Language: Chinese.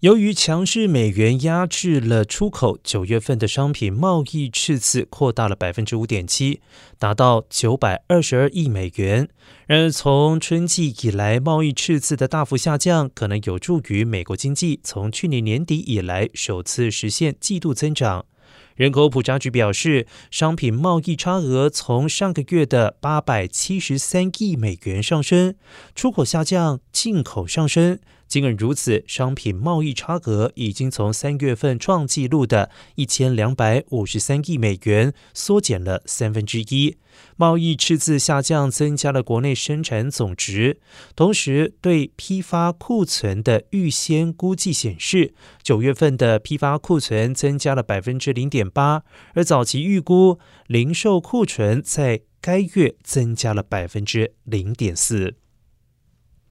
由于强势美元压制了出口，九月份的商品贸易赤字扩大了百分之五点七，达到九百二十二亿美元。然而，从春季以来，贸易赤字的大幅下降，可能有助于美国经济从去年年底以来首次实现季度增长。人口普查局表示，商品贸易差额从上个月的八百七十三亿美元上升，出口下降，进口上升。尽管如此，商品贸易差额已经从三月份创纪录的一千两百五十三亿美元缩减了三分之一。贸易赤字下降，增加了国内生产总值。同时，对批发库存的预先估计显示，九月份的批发库存增加了百分之零点八，而早期预估零售库存在该月增加了百分之零点四。